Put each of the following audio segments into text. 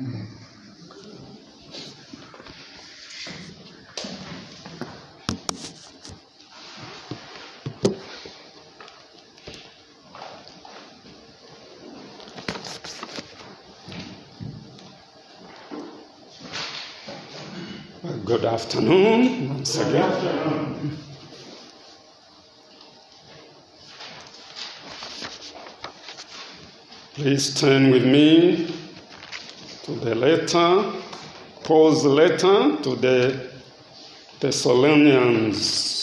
Good afternoon once again. Please turn with me the letter, Paul's letter to the Thessalonians.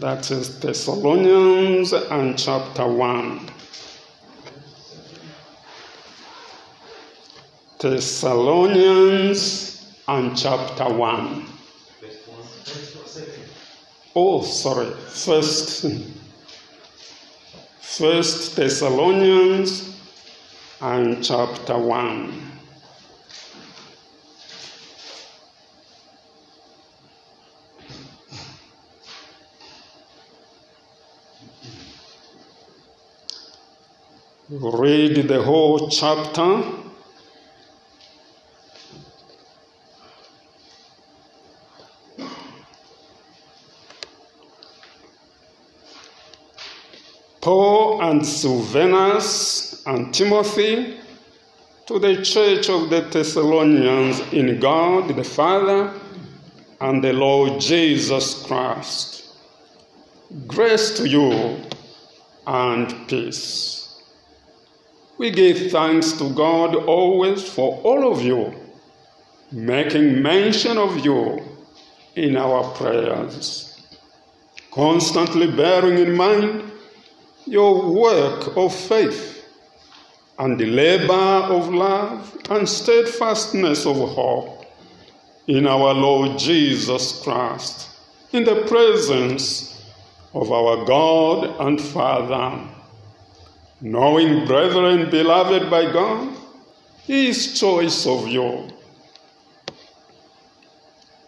That is Thessalonians and chapter 1. Thessalonians and chapter 1. Oh, sorry. First, First Thessalonians and chapter 1. Read the whole chapter. Paul and Silvanus and Timothy to the church of the Thessalonians in God the Father and the Lord Jesus Christ. Grace to you and peace. We give thanks to God always for all of you, making mention of you in our prayers, constantly bearing in mind your work of faith and the labor of love and steadfastness of hope in our Lord Jesus Christ, in the presence of our God and Father. Knowing, brethren, beloved by God, His choice of you.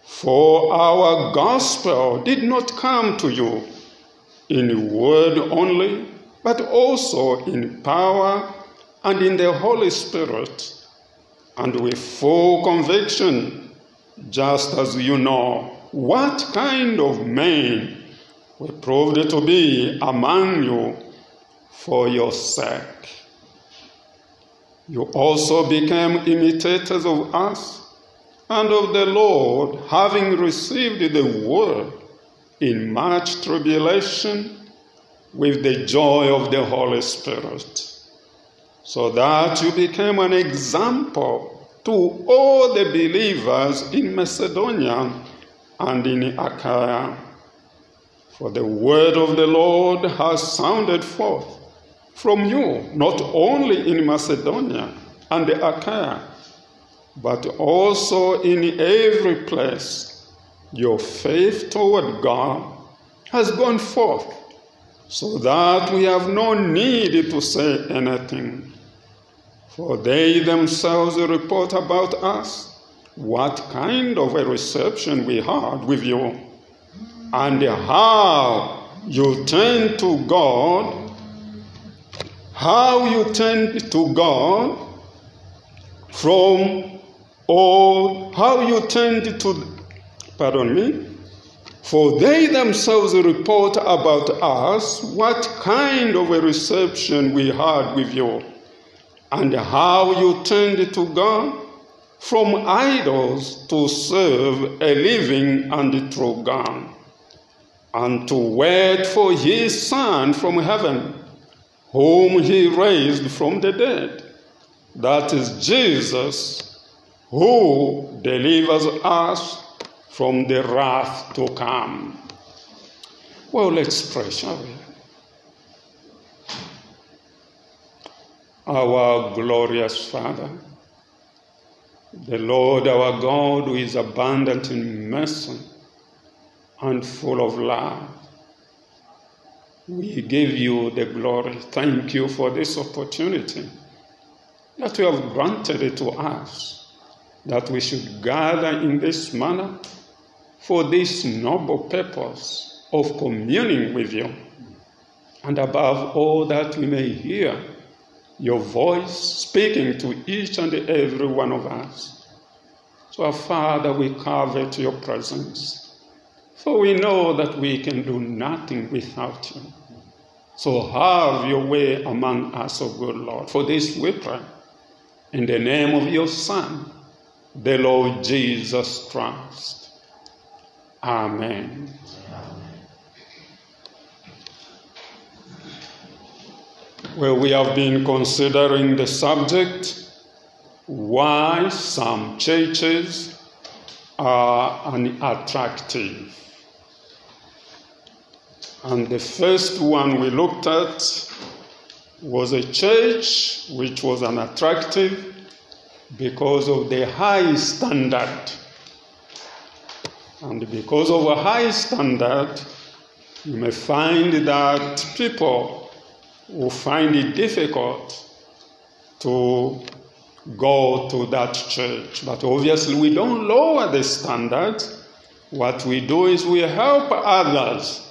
For our gospel did not come to you in word only, but also in power and in the Holy Spirit, and with full conviction, just as you know what kind of men we proved to be among you for your sake. You also became imitators of us and of the Lord, having received the word in much tribulation with the joy of the Holy Spirit, so that you became an example to all the believers in Macedonia and in Achaia. For the word of the Lord has sounded forth from you, not only in Macedonia and Achaia, but also in every place your faith toward God has gone forth, so that we have no need to say anything. For they themselves report about us. What kind of a reception we had with you, and how you turned to God, how you turned to God from all, how you turned to pardon me, for they themselves report about us. What kind of a reception we had with you, and how you turned to God from idols to serve a living and true God, and to wait for his Son from heaven, whom he raised from the dead. That is Jesus, who delivers us from the wrath to come. Well, let's pray, shall we? Our glorious Father, the Lord our God, who is abundant in mercy and full of love, we give you the glory. Thank you for this opportunity that you have granted it to us, that we should gather in this manner for this noble purpose of communing with you, and above all, that we may hear your voice speaking to each and every one of us. So, our Father, we covet your presence, for we know that we can do nothing without you. So, have your way among us, O good Lord. For this we pray. In the name of your Son, the Lord Jesus Christ. Amen. Well, we have been considering the subject why some churches are unattractive. And the first one we looked at was a church which was unattractive because of the high standard. And because of a high standard, you may find that people will find it difficult to go to that church. But obviously, we don't lower the standard. What we do is we help others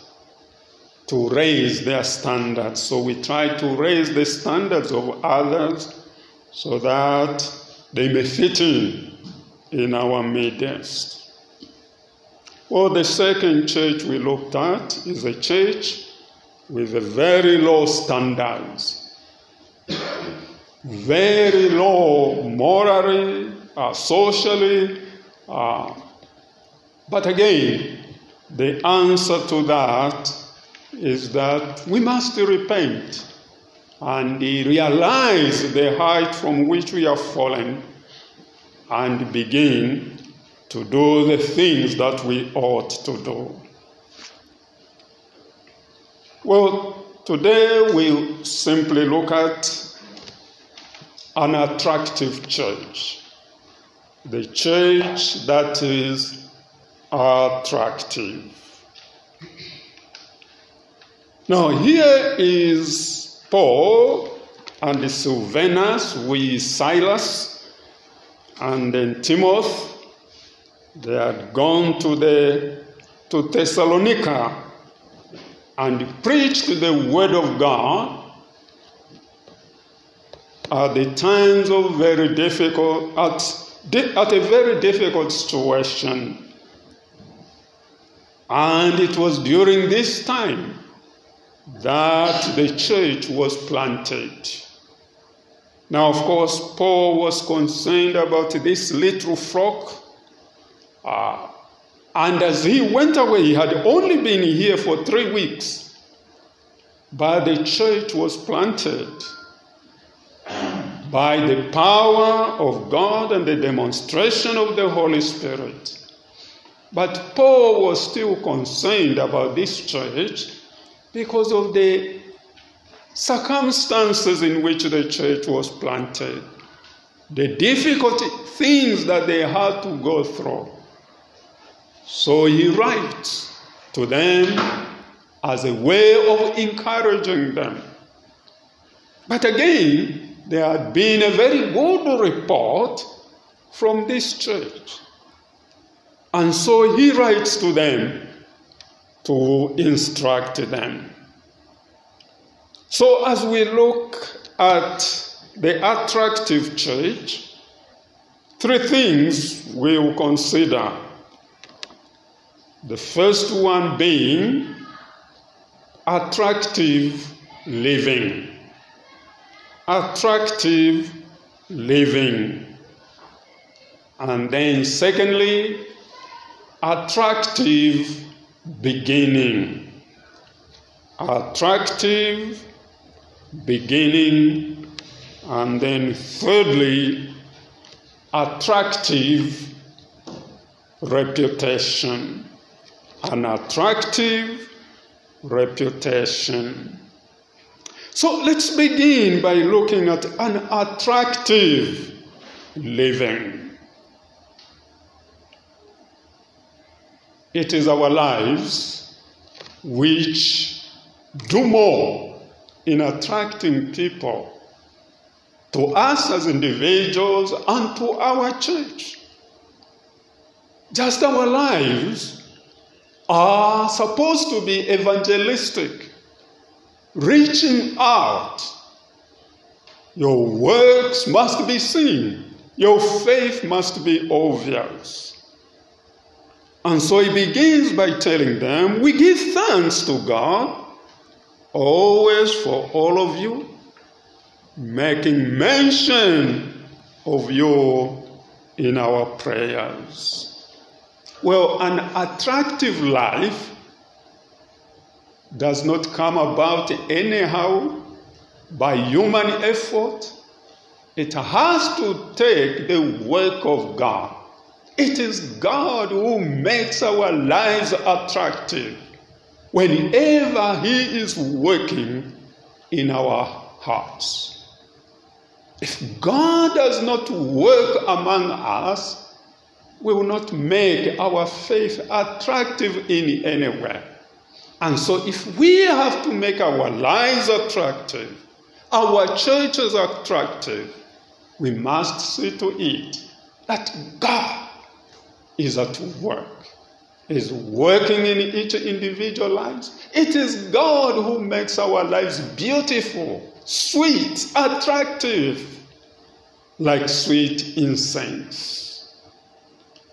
to raise their standards. So we try to raise the standards of others so that they may fit in in our midst. Well, the second church we looked at is a church with very low standards, very low morally, uh, socially. Uh, but again, the answer to that is that we must repent and realize the height from which we have fallen and begin to do the things that we ought to do. Well, today we'll simply look at an attractive church. The church that is attractive. Now, here is Paul and Silvanus with Silas and then Timothy. They had gone to the to Thessalonica and preached the word of God at the times of very difficult at, at a very difficult situation. And it was during this time that the church was planted. Now of course paul was concerned about this little flock. Uh, and as he went away, he had only been here for three weeks, but the church was planted by the power of God and the demonstration of the Holy Spirit. But Paul was still concerned about this church because of the circumstances in which the church was planted, the difficult things that they had to go through. So he writes to them as a way of encouraging them. But again, there had been a very good report from this church. And so he writes to them to instruct them. So, as we look at the attractive church, three things we will consider the first one being attractive living. Attractive living. And then, secondly, attractive beginning. Attractive beginning. And then, thirdly, attractive reputation an attractive reputation. So let's begin by looking at an attractive living. It is our lives which do more in attracting people to us as individuals and to our church. Just our lives are supposed to be evangelistic, reaching out Your works must be seen. Your faith must be obvious. And so he begins by telling them, We give thanks to God always for all of you, making mention of you in our prayers. Well, an attractive life does not come about anyhow by human effort. It has to take the work of God. It is God who makes our lives attractive whenever He is working in our hearts. If God does not work among us, will not make our faith attractive in any way. And so, if we have to make our lives attractive, our churches attractive, we must see to it that God is at work, is working in each individual lives. It is God who makes our lives beautiful, sweet, attractive, like sweet incense.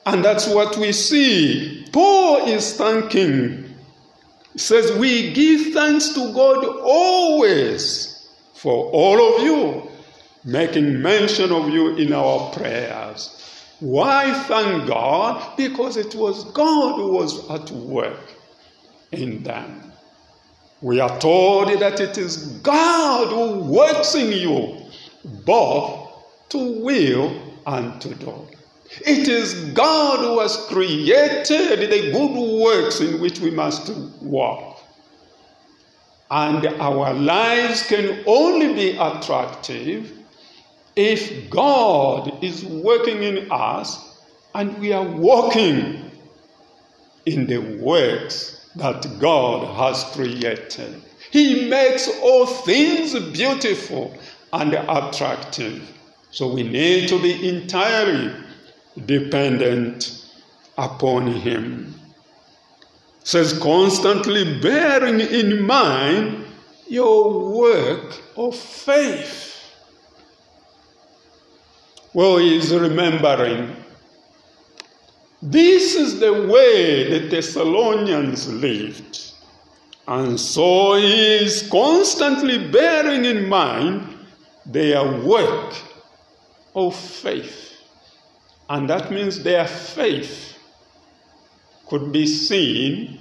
And that's what we see. Paul is thanking He says, We give thanks to God always for all of you, making mention of you in our prayers. Why thank God? Because it was God who was at work in them. We are told that it is God who works in you both to will and to do. It is God who has created the good works in which we must walk. And our lives can only be attractive if God is working in us and we are walking in the works that God has created. He makes all things beautiful and attractive. So we need to be entirely dependent upon Him. says, constantly bearing in mind your work of faith. Well, he's remembering. This is the way the Thessalonians lived. And so he is constantly bearing in mind their work of faith. And that means their faith could be seen,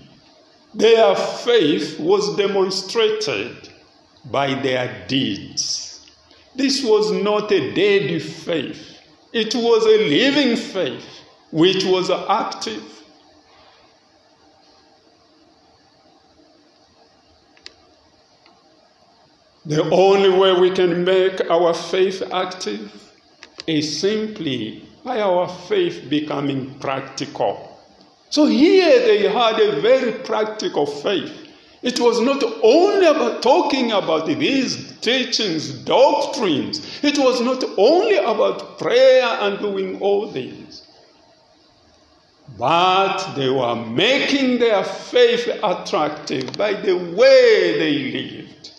their faith was demonstrated by their deeds. This was not a dead faith, it was a living faith which was active. The only way we can make our faith active is simply by our faith becoming practical. So here they had a very practical faith. It was not only about talking about these teachings, doctrines. It was not only about prayer and doing all these. But they were making their faith attractive by the way they lived.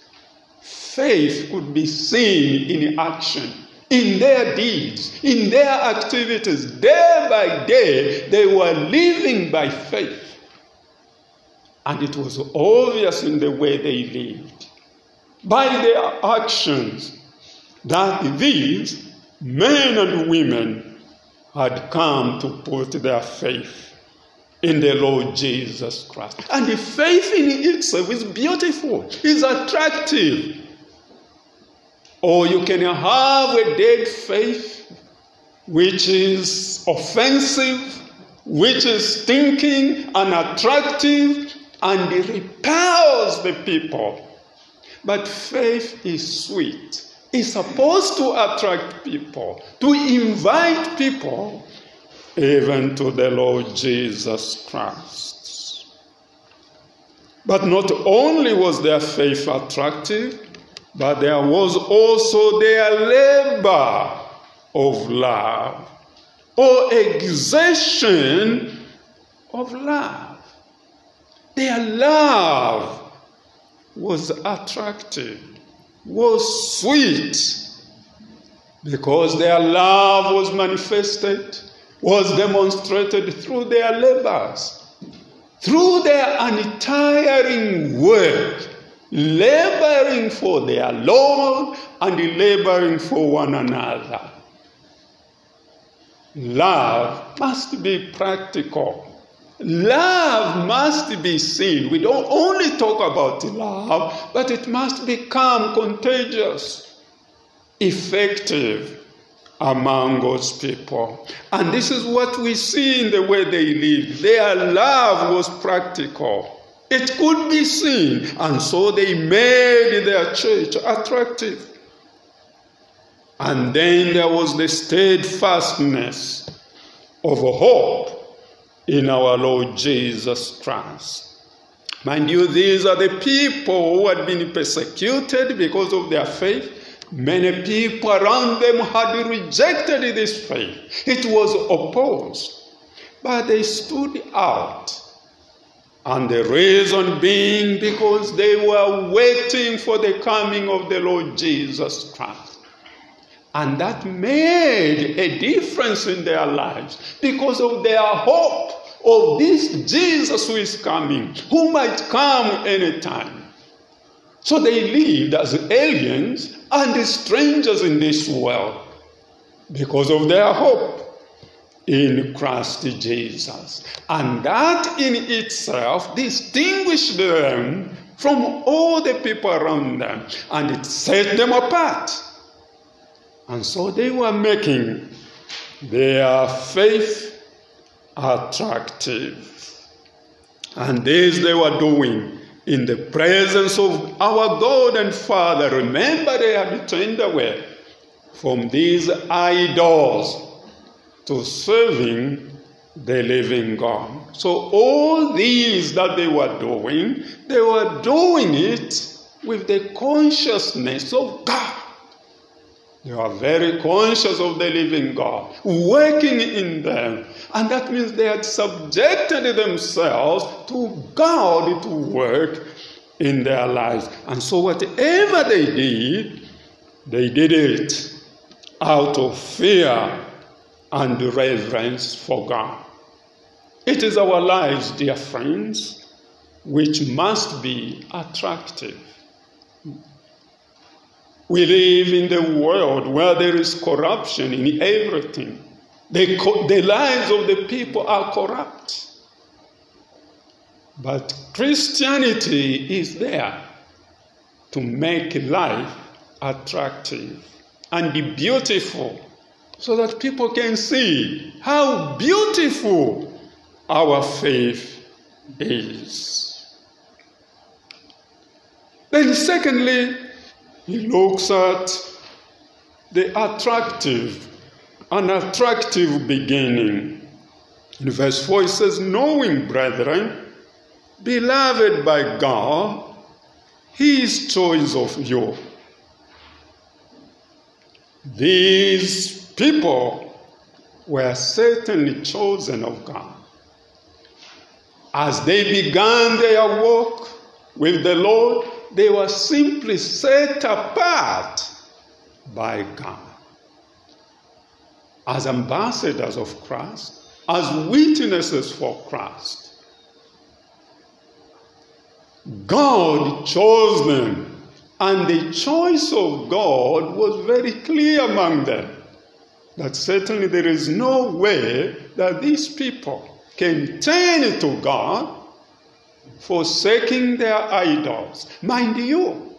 Faith could be seen in action in their deeds, in their activities, day by day, they were living by faith. And it was obvious in the way they lived, by their actions, that these men and women had come to put their faith in the Lord Jesus Christ. And the faith in itself is beautiful, is attractive. Or you can have a dead faith which is offensive, which is stinking, unattractive, and it repels the people. But faith is sweet. It's supposed to attract people, to invite people even to the Lord Jesus Christ. But not only was their faith attractive, but there was also their labor of love or exertion of love. Their love was attractive, was sweet, because their love was manifested, was demonstrated through their labors, through their untiring work, laboring for their Lord and laboring for one another. Love must be practical. Love must be seen. We don't only talk about love, but it must become contagious, effective among God's people. And this is what we see in the way they live. Their love was practical. It could be seen, and so they made their church attractive. And then there was the steadfastness of hope in our Lord Jesus Christ. Mind you, these are the people who had been persecuted because of their faith. Many people around them had rejected this faith, it was opposed. But they stood out. And the reason being because they were waiting for the coming of the Lord Jesus Christ. And that made a difference in their lives because of their hope of this Jesus who is coming, who might come anytime. So they lived as aliens and strangers in this world because of their hope in Christ Jesus. And that in itself distinguished them from all the people around them and it set them apart. And so they were making their faith attractive. And this they were doing in the presence of our God and Father. Remember, they had turned away from these idols to serving the living God. So, all these that they were doing, they were doing it with the consciousness of God. They are very conscious of the living God working in them. And that means they had subjected themselves to God to work in their lives. And so, whatever they did, they did it out of fear and reverence for God. It is our lives, dear friends, which must be attractive. We live in the world where there is corruption in everything. The, the lives of the people are corrupt. But Christianity is there to make life attractive and be beautiful so that people can see how beautiful our faith is. Then, secondly, he looks at the attractive, an attractive beginning. In verse 4, he says, Knowing, brethren, beloved by God, his choice of you. These people were certainly chosen of God. As they began their work with the Lord, they were simply set apart by God. As ambassadors of Christ, as witnesses for Christ. God chose them, and the choice of God was very clear among them. That certainly there is no way that these people can turn to God forsaking their idols. Mind you,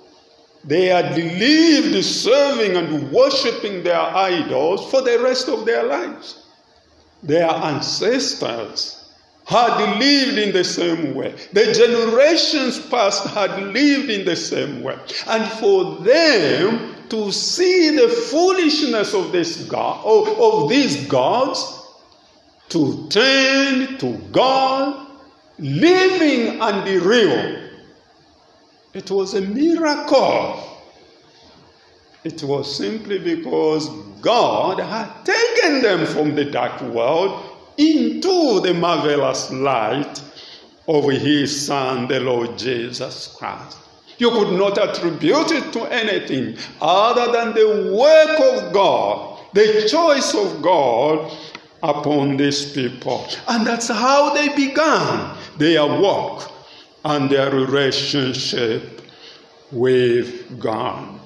they had lived serving and worshiping their idols for the rest of their lives. Their ancestors had lived in the same way. The generations past had lived in the same way. And for them to see the foolishness of this God, of, of these gods, to turn to God living and the real. It was a miracle. It was simply because God had taken them from the dark world into the marvelous light of His Son, the Lord Jesus Christ. You could not attribute it to anything other than the work of God, the choice of God upon these people. And that's how they began their walk and their relationship with God.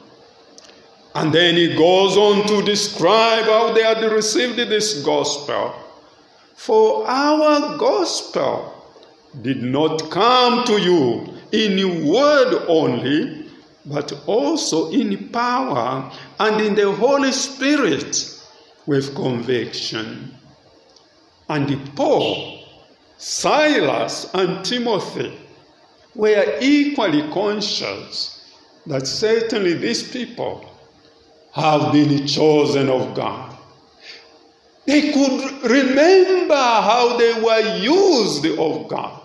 And then he goes on to describe how they had received this gospel. For our gospel did not come to you in word only, but also in power and in the Holy Spirit with conviction. And Paul, Silas, and Timothy were equally conscious that certainly these people have been chosen of God. They could remember how they were used of God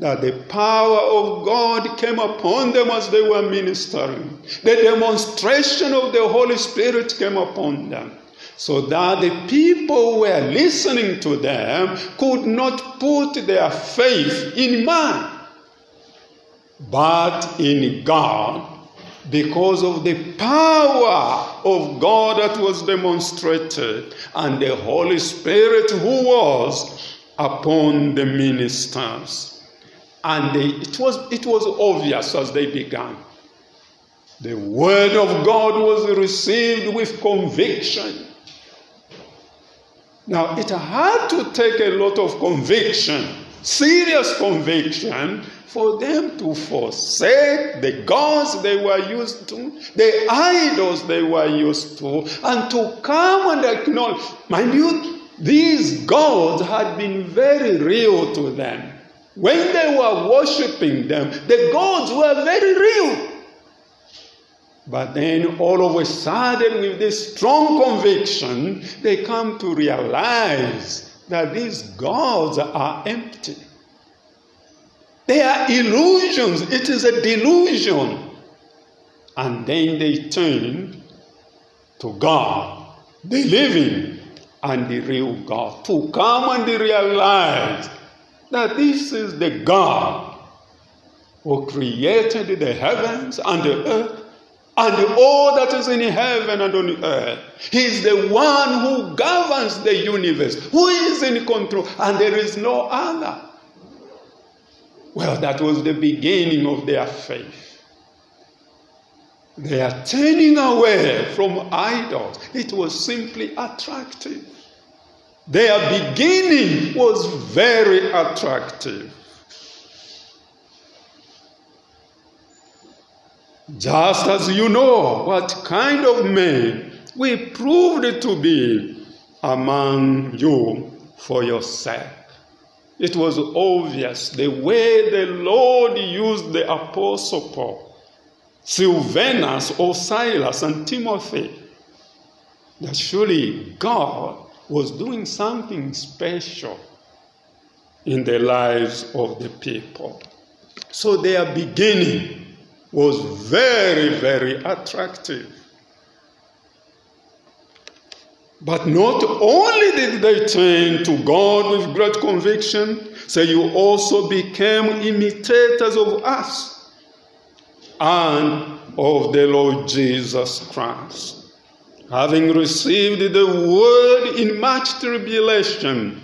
that the power of God came upon them as they were ministering. The demonstration of the Holy Spirit came upon them. So that the people who were listening to them could not put their faith in man, but in God, because of the power of God that was demonstrated and the Holy Spirit who was upon the ministers. And they, it, was, it was obvious as they began. The word of God was received with conviction. Now, it had to take a lot of conviction, serious conviction, for them to forsake the gods they were used to, the idols they were used to, and to come and acknowledge. Mind you, these gods had been very real to them. When they were worshiping them, the gods were very real. But then all of a sudden, with this strong conviction, they come to realize that these gods are empty. They are illusions. It is a delusion. And then they turn to God, the living and the real God, to come and realize that this is the God who created the heavens and the earth and all that is in heaven and on earth. He is the one who governs the universe, who is in control, and there is no other. Well, that was the beginning of their faith. They are turning away from idols. It was simply attractive. Their beginning was very attractive. Just as you know what kind of men we proved to be among you for your sake. It was obvious the way the Lord used the Apostle Paul, Silvanus, or Silas, and Timothy. That surely God was doing something special in the lives of the people. So their beginning was very, very attractive. But not only did they turn to God with great conviction, so you also became imitators of us and of the Lord Jesus Christ. Having received the word in much tribulation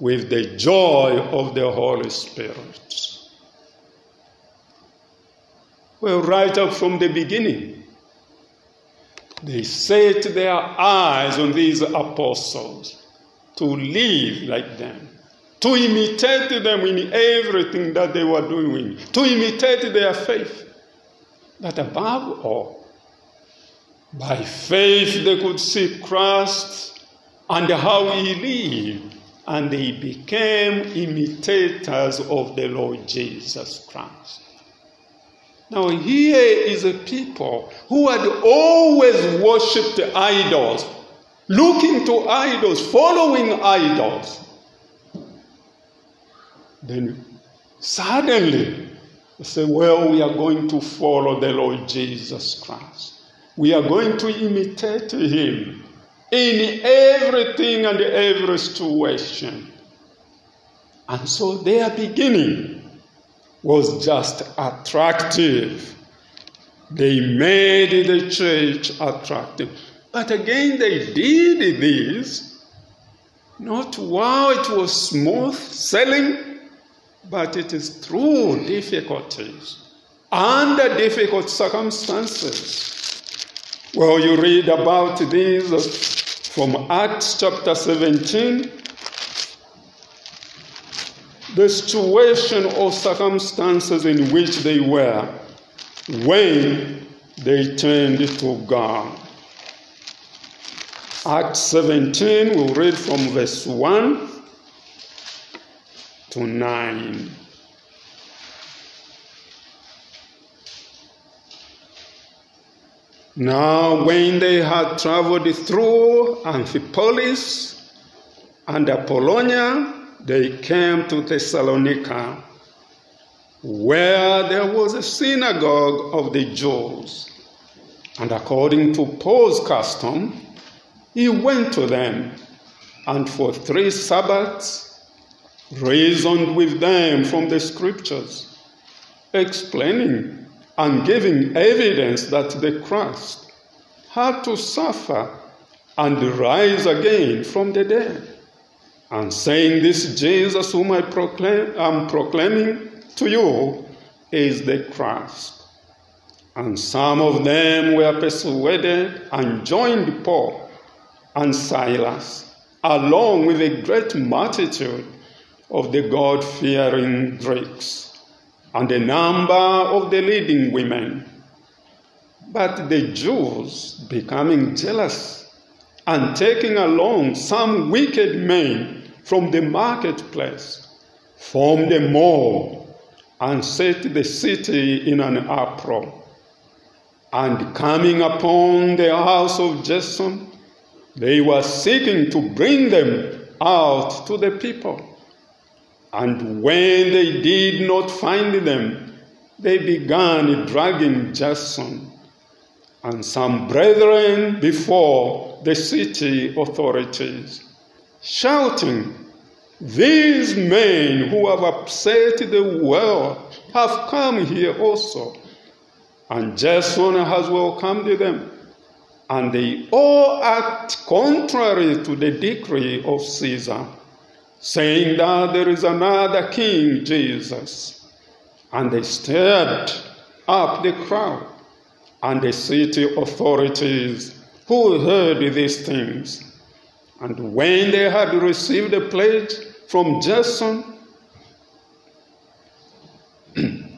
with the joy of the Holy Spirit. Well, right up from the beginning, they set their eyes on these apostles to live like them, to imitate them in everything that they were doing, to imitate their faith. That above all, by faith they could see Christ and how he lived, and they became imitators of the Lord Jesus Christ. Now, here is a people who had always worshipped idols, looking to idols, following idols. Then suddenly they say, Well, we are going to follow the Lord Jesus Christ. We are going to imitate him in everything and every situation. And so their beginning was just attractive. They made the church attractive. But again, they did this not while it was smooth sailing, but it is through difficulties, under difficult circumstances. Well, you read about this from Acts chapter 17. The situation or circumstances in which they were when they turned to God. Acts 17, we'll read from verse 1 to 9. Now, when they had traveled through Amphipolis and Apollonia, they came to Thessalonica, where there was a synagogue of the Jews. And according to Paul's custom, he went to them and for three Sabbaths reasoned with them from the scriptures, explaining and giving evidence that the Christ had to suffer and rise again from the dead. And saying, This Jesus whom I proclaim, am proclaiming to you is the Christ. And some of them were persuaded and joined Paul and Silas, along with a great multitude of the God fearing Greeks and a number of the leading women. But the Jews, becoming jealous and taking along some wicked men from the marketplace, formed a mob and set the city in an uproar. And coming upon the house of Jason, they were seeking to bring them out to the people. And when they did not find them, they began dragging Jason and some brethren before the city authorities, shouting, These men who have upset the world have come here also. And Jason has welcomed them. And they all act contrary to the decree of Caesar saying that there is another king, Jesus. And they stirred up the crowd and the city authorities who heard these things. And when they had received a pledge from Jason and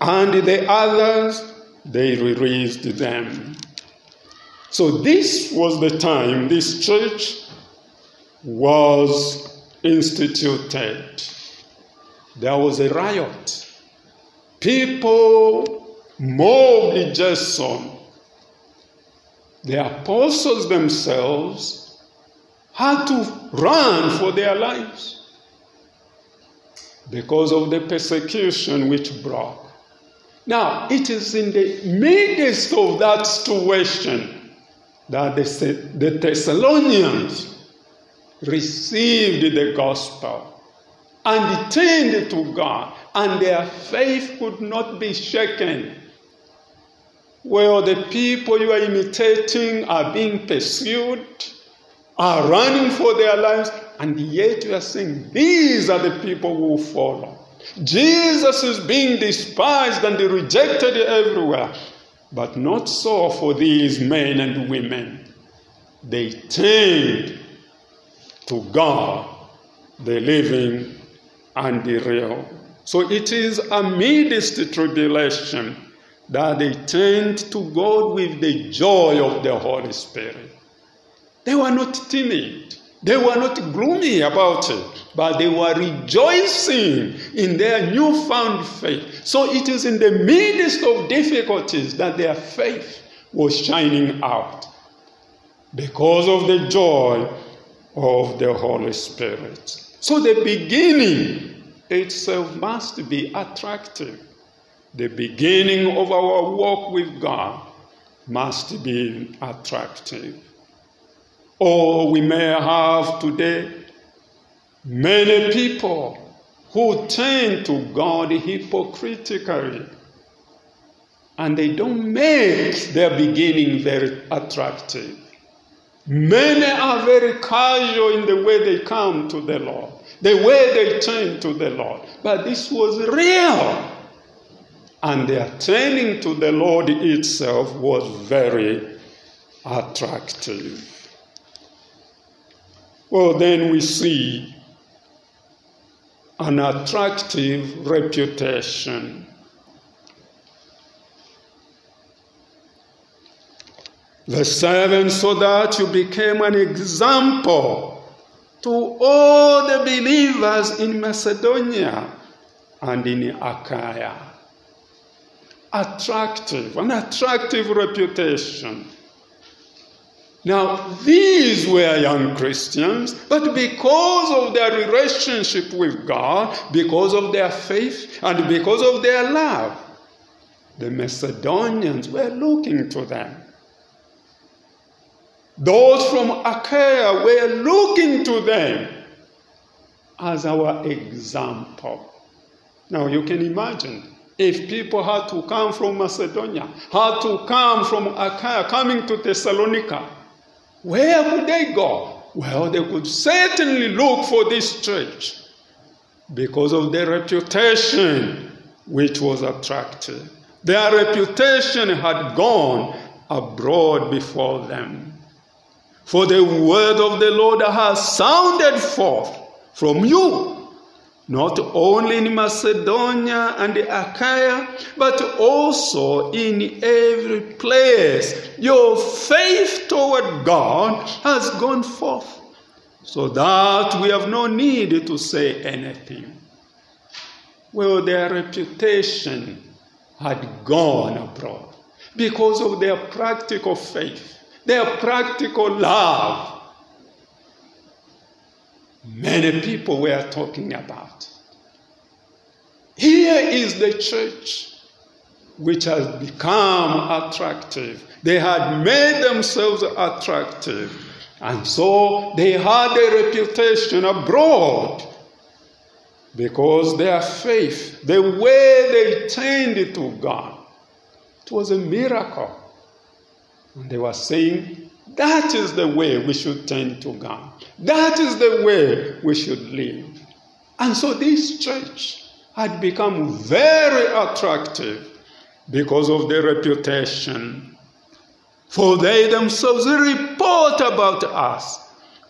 the others, they released them. So, this was the time this church was instituted. There was a riot. People mobbed Jason. The apostles themselves had to run for their lives because of the persecution which broke. Now, it is in the midst of that situation that the, the Thessalonians received the gospel and turned to God, and their faith could not be shaken. Well, the people you are imitating are being pursued, are running for their lives, and yet you are saying these are the people who follow. Jesus is being despised and rejected everywhere, but not so for these men and women. They turned to God, the living and the real. So it is amidst tribulation that they turned to God with the joy of the Holy Spirit. They were not timid. They were not gloomy about it, but they were rejoicing in their newfound faith. So it is in the midst of difficulties that their faith was shining out because of the joy of the Holy Spirit. So the beginning itself must be attractive. The beginning of our walk with God must be attractive. Or we may have today many people who turn to God hypocritically. And they don't make their beginning very attractive. Many are very casual in the way they come to the Lord, the way they turn to the Lord. But this was real. And their turning to the Lord itself was very attractive. Well, then we see an attractive reputation. Verse 7 so that you became an example to all the believers in Macedonia and in Achaia. Attractive, an attractive reputation. Now, these were young Christians, but because of their relationship with God, because of their faith, and because of their love, the Macedonians were looking to them. Those from Achaia were looking to them as our example. Now, you can imagine if people had to come from Macedonia, had to come from Achaia, coming to Thessalonica, where could they go? Well, they could certainly look for this church because of their reputation, which was attractive. Their reputation had gone abroad before them. For the word of the Lord has sounded forth from you not only in Macedonia and Achaia, but also in every place. Your faith toward God has gone forth, so that we have no need to say anything. Well, their reputation had gone abroad because of their practical faith, their practical love many people were talking about. Here is the church which has become attractive. They had made themselves attractive. And so they had a reputation abroad because their faith, the way they turned to God, it was a miracle. And they were saying, that is the way we should turn to God. That is the way we should live. And so this church had become very attractive because of their reputation. For they themselves report about us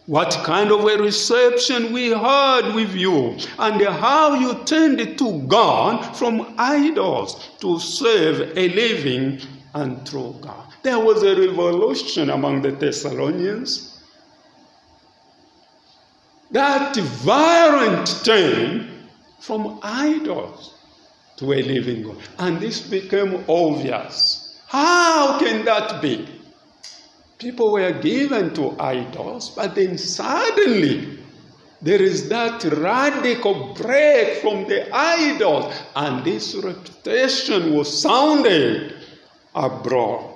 what kind of a reception we had with you and how you turned to God from idols to serve a living and true God. There was a revolution among the Thessalonians. That violent turn from idols to a living God. And this became obvious. How can that be? People were given to idols, but then suddenly there is that radical break from the idols, and this reputation was sounded abroad.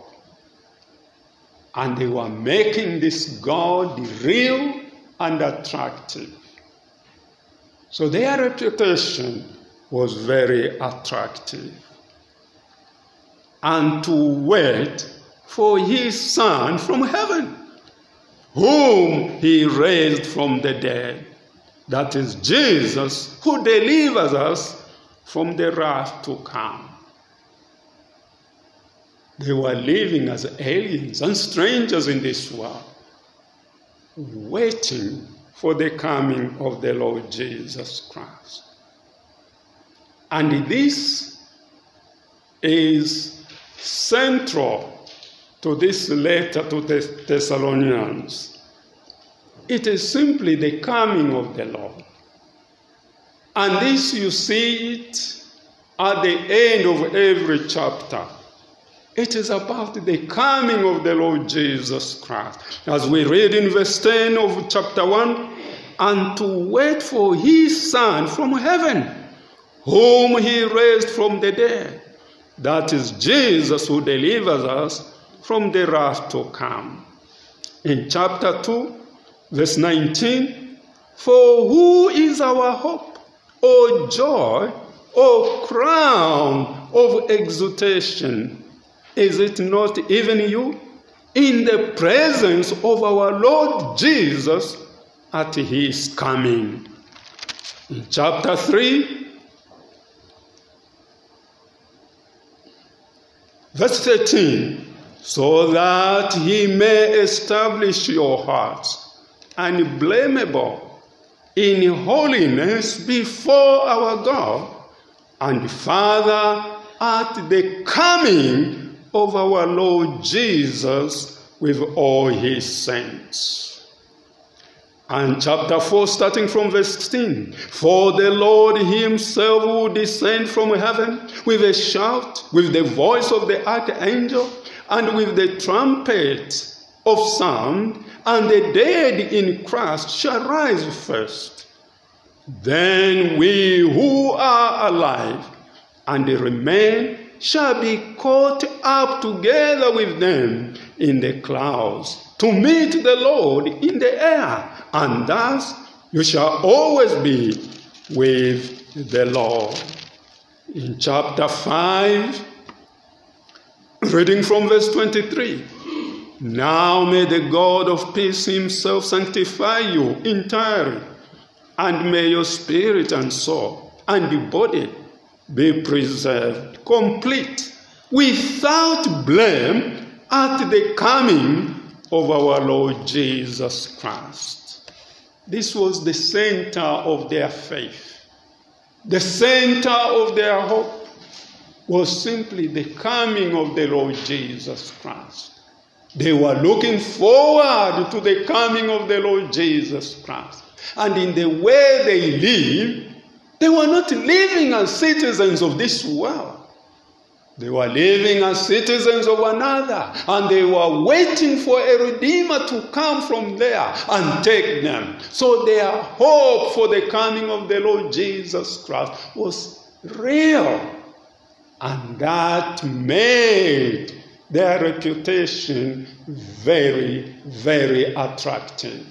And they were making this God real and attractive. So their reputation was very attractive. And to wait for his Son from heaven, whom he raised from the dead. That is Jesus, who delivers us from the wrath to come. They were living as aliens and strangers in this world, waiting for the coming of the Lord Jesus Christ. And this is central to this letter to the Thessalonians. It is simply the coming of the Lord. And this you see it at the end of every chapter. It is about the coming of the Lord Jesus Christ. As we read in verse 10 of chapter 1, and to wait for his Son from heaven, whom he raised from the dead. That is Jesus who delivers us from the wrath to come. In chapter 2, verse 19, for who is our hope O joy, O crown of exultation. Is it not even you? In the presence of our Lord Jesus at his coming. In chapter 3, verse 13 so that he may establish your hearts unblameable in holiness before our God and Father at the coming of our Lord Jesus with all his saints. And chapter 4, starting from verse 16. For the Lord himself will descend from heaven with a shout, with the voice of the archangel, and with the trumpet of sound, and the dead in Christ shall rise first. Then we who are alive and remain shall be caught up together with them in the clouds to meet the Lord in the air, and thus you shall always be with the Lord. In chapter 5, reading from verse 23. Now may the God of peace himself sanctify you entirely, and may your spirit and soul and your body be preserved complete, without blame, at the coming of our Lord Jesus Christ. This was the center of their faith. The center of their hope was simply the coming of the Lord Jesus Christ. They were looking forward to the coming of the Lord Jesus Christ. And in the way they lived, they were not living as citizens of this world. They were living as citizens of another, and they were waiting for a Redeemer to come from there and take them. So their hope for the coming of the Lord Jesus Christ was real, and that made their reputation very, very attractive.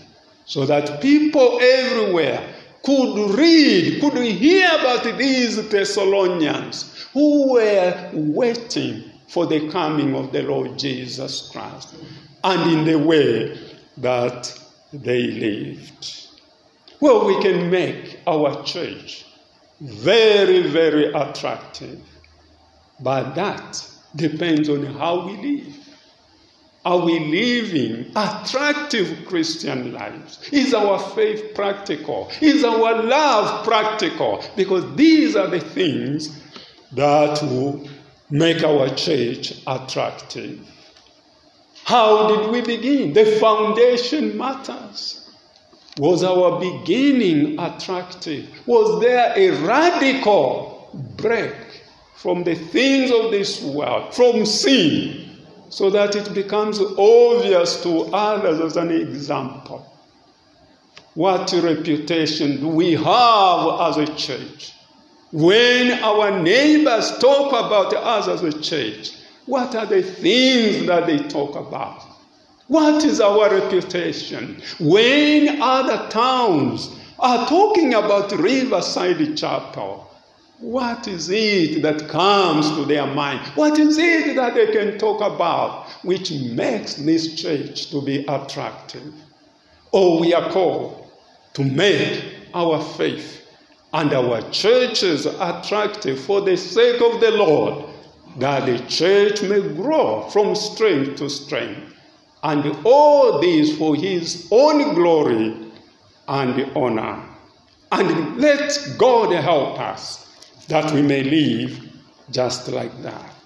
So that people everywhere could read, could hear about these Thessalonians who were waiting for the coming of the Lord Jesus Christ and in the way that they lived. Well, we can make our church very, very attractive, but that depends on how we live. Are we living attractive Christian lives? Is our faith practical? Is our love practical? Because these are the things that will make our church attractive. How did we begin? The foundation matters. Was our beginning attractive? Was there a radical break from the things of this world, from sin, so that it becomes obvious to others as an example? What reputation do we have as a church? When our neighbors talk about us as a church, what are the things that they talk about? What is our reputation? When other towns are talking about Riverside Chapel, what is it that comes to their mind? What is it that they can talk about which makes this church to be attractive? Oh, we are called to make our faith and our churches attractive for the sake of the Lord, that the church may grow from strength to strength. And all this for his own glory and honor. And let God help us that we may live just like that.